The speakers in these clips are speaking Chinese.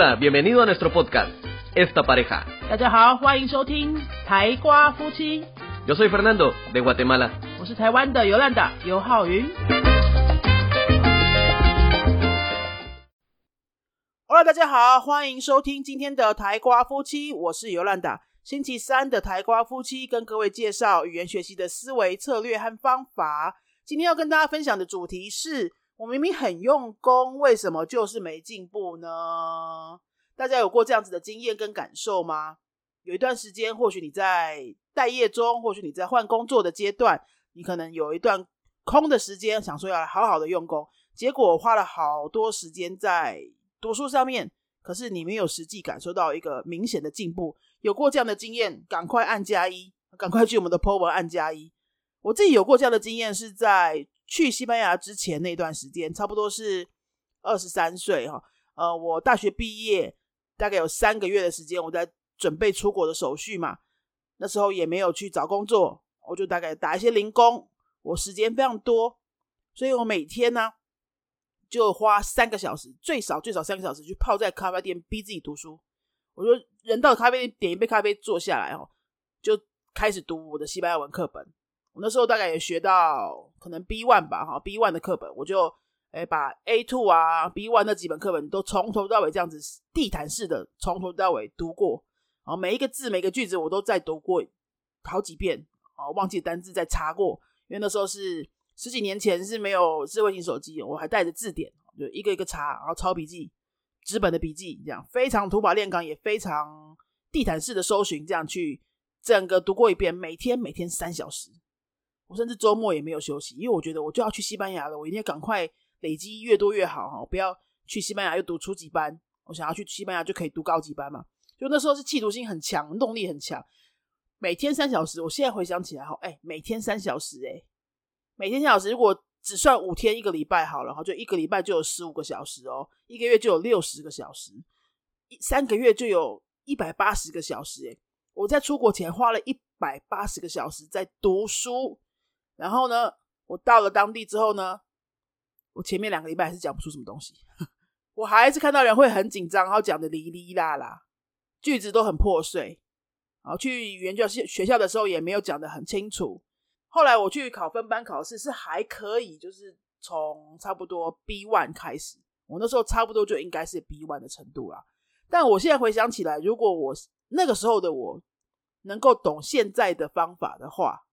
Hola, bienvenido a nuestro podcast, Esta Pareja. 大家好，欢迎收听台瓜夫妻，Yo soy Fernando, de Guatemala. 我是台湾的尤兰达尤浩云。Hello，大家好，欢迎收听今天的台瓜夫妻，我是尤兰达。星期三的台瓜夫妻跟各位介绍语言学习的思维策略和方法。今天要跟大家分享的主题是：我明明很用功，为什么就是没进步呢？大家有过这样子的经验跟感受吗？有一段时间，或许你在待业中，或许你在换工作的阶段，你可能有一段空的时间，想说要好好的用功，结果花了好多时间在读书上面，可是你没有实际感受到一个明显的进步。有过这样的经验，赶快按加一，赶快去我们的 po 文按加一。我自己有过这样的经验，是在去西班牙之前那段时间，差不多是二十三岁哈。呃，我大学毕业大概有三个月的时间，我在准备出国的手续嘛。那时候也没有去找工作，我就大概打一些零工。我时间非常多，所以我每天呢就花三个小时，最少最少三个小时，去泡在咖啡店逼自己读书。我就人到咖啡店点一杯咖啡，坐下来哦，就开始读我的西班牙文课本。那时候大概也学到可能 B one 吧，哈 B one 的课本，我就诶把 A two 啊 B one 那几本课本都从头到尾这样子地毯式的从头到尾读过，然后每一个字每个句子我都再读过好几遍，哦忘记单字再查过，因为那时候是十几年前是没有智慧型手机，我还带着字典，就一个一个查，然后抄笔记。纸本的笔记，这样非常土法炼钢，也非常地毯式的搜寻，这样去整个读过一遍，每天每天三小时，我甚至周末也没有休息，因为我觉得我就要去西班牙了，我一定要赶快累积越多越好哈，不要去西班牙又读初级班，我想要去西班牙就可以读高级班嘛，就那时候是企图心很强，动力很强，每天三小时，我现在回想起来哈，哎，每天三小时，哎，每天三小时，如果只算五天一个礼拜好了，哈，就一个礼拜就有十五个小时哦，一个月就有六十个小时，三个月就有一百八十个小时。诶，我在出国前花了一百八十个小时在读书，然后呢，我到了当地之后呢，我前面两个礼拜还是讲不出什么东西，我还是看到人会很紧张，然后讲的哩哩啦啦，句子都很破碎，然后去语言教学校的时候也没有讲的很清楚。后来我去考分班考试是还可以，就是从差不多 B one 开始，我那时候差不多就应该是 B one 的程度啦。但我现在回想起来，如果我那个时候的我能够懂现在的方法的话，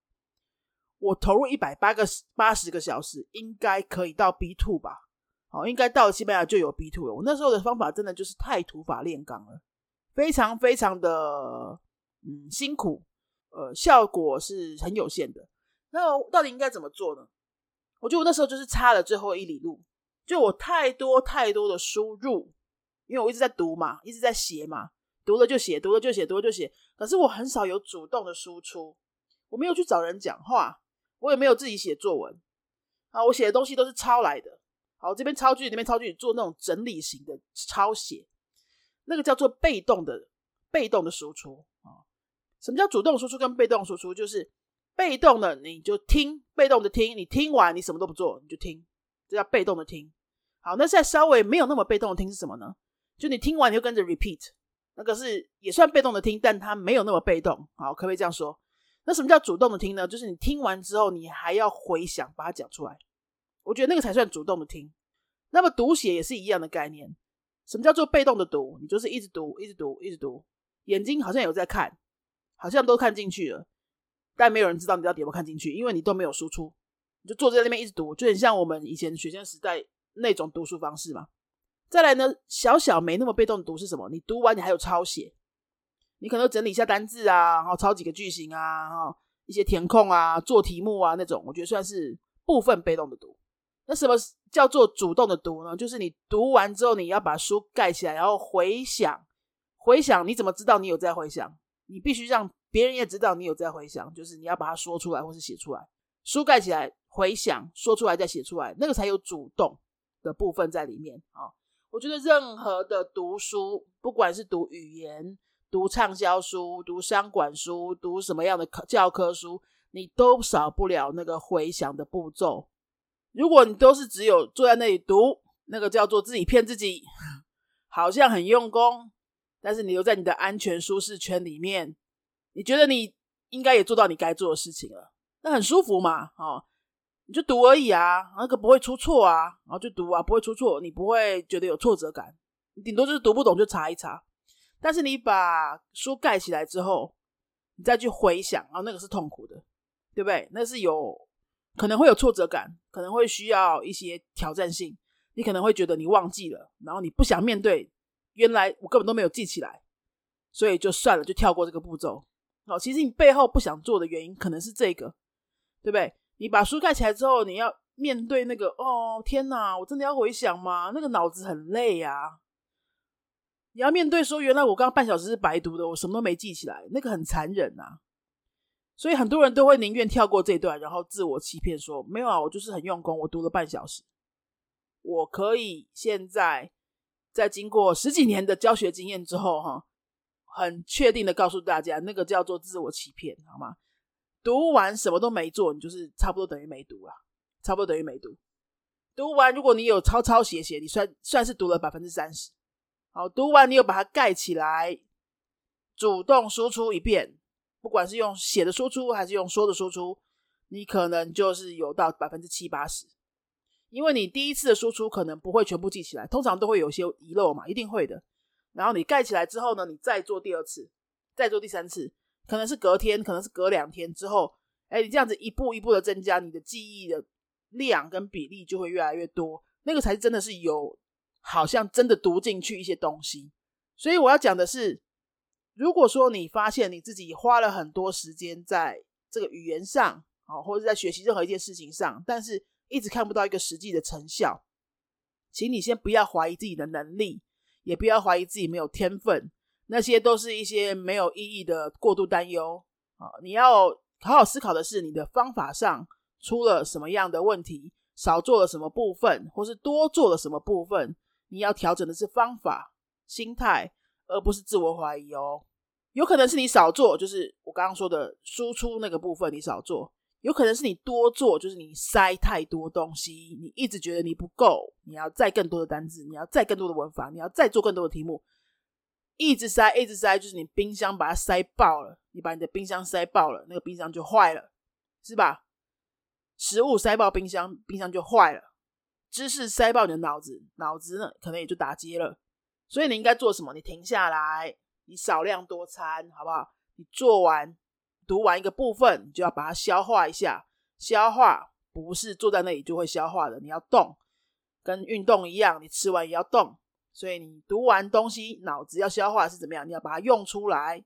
我投入一百八个八十个小时，应该可以到 B two 吧？好，应该到西班牙就有 B two 了。我那时候的方法真的就是太土法炼钢了，非常非常的嗯辛苦，呃，效果是很有限的。那到底应该怎么做呢？我觉得我那时候就是差了最后一里路，就我太多太多的输入，因为我一直在读嘛，一直在写嘛，读了就写，读了就写，读了就写。可是我很少有主动的输出，我没有去找人讲话，我也没有自己写作文啊，我写的东西都是抄来的。好，这边抄句，那边抄句，做那种整理型的抄写，那个叫做被动的被动的输出啊。什么叫主动输出跟被动输出？就是被动的你就听，被动的听，你听完你什么都不做，你就听，这叫被动的听。好，那现在稍微没有那么被动的听是什么呢？就你听完你就跟着 repeat，那个是也算被动的听，但它没有那么被动。好，可不可以这样说？那什么叫主动的听呢？就是你听完之后，你还要回想，把它讲出来。我觉得那个才算主动的听。那么读写也是一样的概念。什么叫做被动的读？你就是一直读，一直读，一直读，眼睛好像有在看，好像都看进去了。但没有人知道你到底有没有看进去，因为你都没有输出，你就坐在那边一直读，就很像我们以前学生时代那种读书方式嘛。再来呢，小小没那么被动读是什么？你读完你还有抄写，你可能整理一下单字啊，然后抄几个句型啊，哈，一些填空啊，做题目啊那种，我觉得算是部分被动的读。那什么叫做主动的读呢？就是你读完之后，你要把书盖起来，然后回想，回想你怎么知道你有在回想？你必须让别人也知道你有在回想，就是你要把它说出来或是写出来，书盖起来，回想，说出来再写出来，那个才有主动的部分在里面啊。我觉得任何的读书，不管是读语言、读畅销书、读商管书、读什么样的教科书，你都少不了那个回想的步骤。如果你都是只有坐在那里读，那个叫做自己骗自己，好像很用功，但是你留在你的安全舒适圈里面，你觉得你应该也做到你该做的事情了，那很舒服嘛，哦，你就读而已啊，那个不会出错啊，然后就读啊，不会出错，你不会觉得有挫折感，顶多就是读不懂就查一查。但是你把书盖起来之后，你再去回想，然后那个是痛苦的，对不对？那是有可能会有挫折感，可能会需要一些挑战性。你可能会觉得你忘记了，然后你不想面对，原来我根本都没有记起来，所以就算了，就跳过这个步骤。好，其实你背后不想做的原因可能是这个，对不对？你把书盖起来之后，你要面对那个，哦天哪，我真的要回想吗？那个脑子很累呀。你要面对说，原来我刚刚半小时是白读的，我什么都没记起来，那个很残忍呐。所以很多人都会宁愿跳过这段，然后自我欺骗说，没有啊，我就是很用功，我读了半小时。我可以现在在经过十几年的教学经验之后，哈，很确定的告诉大家，那个叫做自我欺骗，好吗？读完什么都没做，你就是差不多等于没读了，差不多等于没读。读完，如果你有抄抄写写，你算算是读了百分之三十。好，读完你有把它盖起来，主动输出一遍，不管是用写的输出还是用说的输出，你可能就是有到百分之七八十。因为你第一次的输出可能不会全部记起来，通常都会有些遗漏嘛，一定会的。然后你盖起来之后呢，你再做第二次，再做第三次，可能是隔天，可能是隔两天之后，哎，你这样子一步一步的增加，你的记忆的量跟比例就会越来越多，那个才是真的是有。好像真的读进去一些东西，所以我要讲的是，如果说你发现你自己花了很多时间在这个语言上，啊，或者在学习任何一件事情上，但是一直看不到一个实际的成效，请你先不要怀疑自己的能力，也不要怀疑自己没有天分，那些都是一些没有意义的过度担忧啊！你要好好思考的是，你的方法上出了什么样的问题，少做了什么部分，或是多做了什么部分。你要调整的是方法、心态，而不是自我怀疑哦。有可能是你少做，就是我刚刚说的输出那个部分你少做；有可能是你多做，就是你塞太多东西，你一直觉得你不够，你要再更多的单字，你要再更多的文法，你要再做更多的题目，一直塞，一直塞，就是你冰箱把它塞爆了。你把你的冰箱塞爆了，那个冰箱就坏了，是吧？食物塞爆冰箱，冰箱就坏了。知识塞爆你的脑子，脑子呢可能也就打结了。所以你应该做什么？你停下来，你少量多餐，好不好？你做完读完一个部分，你就要把它消化一下。消化不是坐在那里就会消化的，你要动，跟运动一样，你吃完也要动。所以你读完东西，脑子要消化是怎么样？你要把它用出来。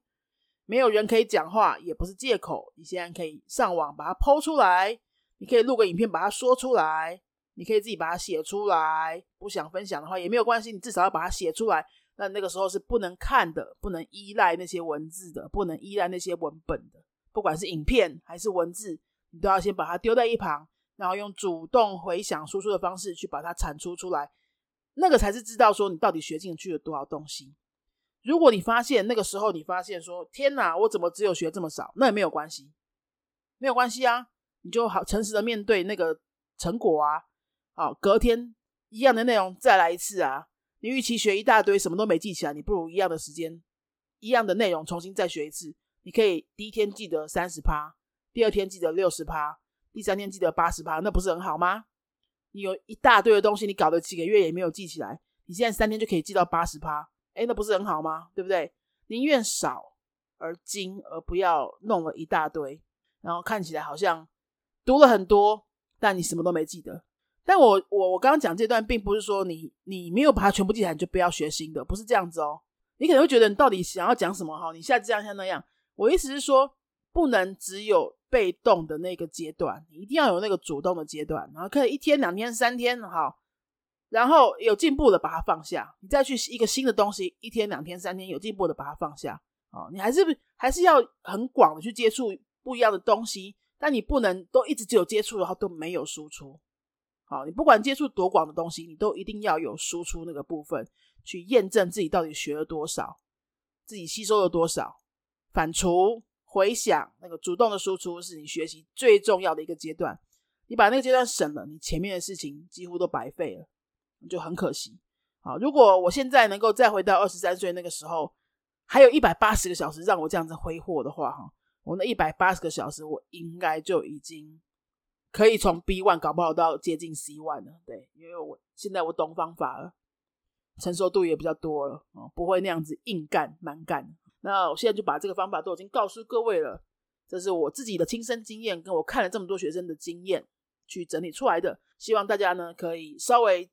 没有人可以讲话，也不是借口。你现在可以上网把它剖出来，你可以录个影片把它说出来。你可以自己把它写出来，不想分享的话也没有关系，你至少要把它写出来。那那个时候是不能看的，不能依赖那些文字的，不能依赖那些文本的，不管是影片还是文字，你都要先把它丢在一旁，然后用主动回想输出的方式去把它产出出来。那个才是知道说你到底学进去了多少东西。如果你发现那个时候你发现说天哪，我怎么只有学这么少？那也没有关系，没有关系啊，你就好诚实的面对那个成果啊。好，隔天一样的内容再来一次啊！你与其学一大堆什么都没记起来，你不如一样的时间、一样的内容重新再学一次。你可以第一天记得三十趴，第二天记得六十趴，第三天记得八十趴，那不是很好吗？你有一大堆的东西，你搞了几个月也没有记起来，你现在三天就可以记到八十趴，哎，那不是很好吗？对不对？宁愿少而精，而不要弄了一大堆，然后看起来好像读了很多，但你什么都没记得。但我我我刚刚讲这段，并不是说你你没有把它全部记起来你就不要学新的，不是这样子哦。你可能会觉得你到底想要讲什么哈？你下次这样像那样，我意思是说，不能只有被动的那个阶段，你一定要有那个主动的阶段。然后可以一天、两天、三天，哈，然后有进步的把它放下，你再去一个新的东西，一天、两天、三天有进步的把它放下。哦，你还是还是要很广的去接触不一样的东西，但你不能都一直只有接触，然后都没有输出。好，你不管接触多广的东西，你都一定要有输出那个部分，去验证自己到底学了多少，自己吸收了多少。反刍、回想，那个主动的输出是你学习最重要的一个阶段。你把那个阶段省了，你前面的事情几乎都白费了，就很可惜。好，如果我现在能够再回到二十三岁那个时候，还有一百八十个小时让我这样子挥霍的话，哈，我那一百八十个小时，我应该就已经可以从 B one 搞不好到接近 C one 呢。对，因为我现在我懂方法了，承受度也比较多了，哦，不会那样子硬干蛮干。那我现在就把这个方法都已经告诉各位了，这是我自己的亲身经验，跟我看了这么多学生的经验去整理出来的，希望大家呢可以稍微。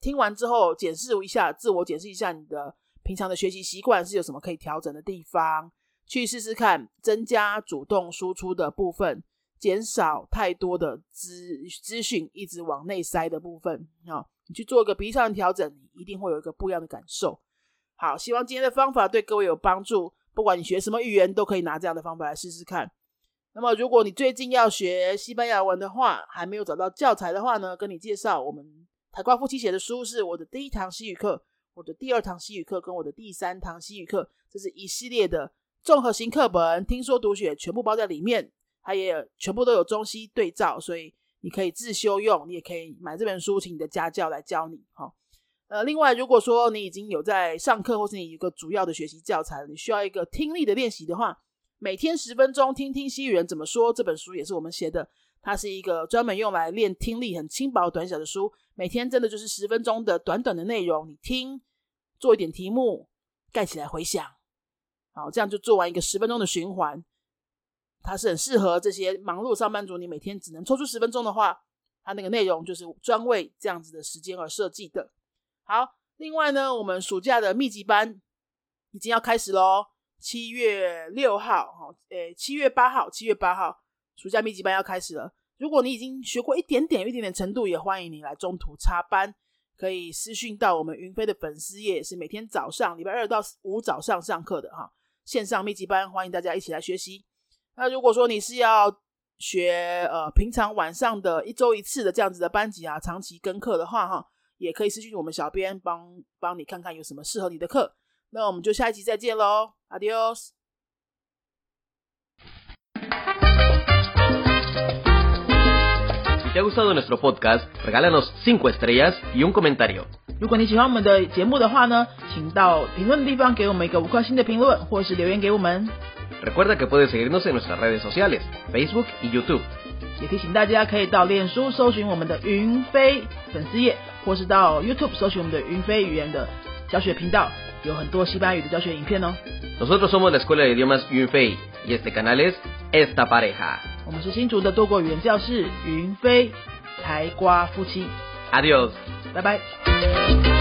听完之后，检视一下，自我检视一下你的平常的学习习惯是有什么可以调整的地方，去试试看，增加主动输出的部分，减少太多的资资讯一直往内塞的部分啊，你去做一个鼻上调整，你一定会有一个不一样的感受。好，希望今天的方法对各位有帮助，不管你学什么语言，都可以拿这样的方法来试试看。那么，如果你最近要学西班牙文的话，还没有找到教材的话呢，跟你介绍我们。台瓜夫妻写的书是我的第一堂西语课，我的第二堂西语课跟我的第三堂西语课，这是一系列的综合型课本，听说读写全部包在里面，它也全部都有中西对照，所以你可以自修用，你也可以买这本书，请你的家教来教你。哈，呃，另外如果说你已经有在上课，或是你一个主要的学习教材，你需要一个听力的练习的话，每天十分钟听听西语人怎么说，这本书也是我们写的，它是一个专门用来练听力很轻薄短小的书。每天真的就是十分钟的短短的内容，你听，做一点题目，盖起来回想，好，这样就做完一个十分钟的循环。它是很适合这些忙碌上班族，你每天只能抽出十分钟的话，它那个内容就是专为这样子的时间而设计的。好，另外呢，我们暑假的密集班已经要开始喽，七月六号，哈，诶，七月八号，七月八号，暑假密集班要开始了。如果你已经学过一点点、一点点程度，也欢迎你来中途插班，可以私讯到我们云飞的粉丝页，是每天早上礼拜二到五早上上课的哈，线上密集班，欢迎大家一起来学习。那如果说你是要学呃平常晚上的一周一次的这样子的班级啊，长期跟课的话哈，也可以私信我们小编帮帮你看看有什么适合你的课。那我们就下一集再见喽，Adios。te ha gustado nuestro podcast, regálanos 5 estrellas y un comentario. 如果你喜欢我们的节目的话呢，请到评论的地方给我们一个五颗星的评论，或是留言给我们。Recuerda que puedes seguirnos en nuestras redes sociales, Facebook y YouTube. 也提醒大家可以到脸书搜寻我们的云飞粉丝页，或是到 YouTube 搜寻我们的云飞语言的教学频道，有很多西班牙语的教学影片哦。Nosotros somos la Escuela de Idiomas Yunfei y este canal es Esta Pareja. 我们是新竹的多国语言教室，云飞台瓜夫妻。Adiós，拜拜。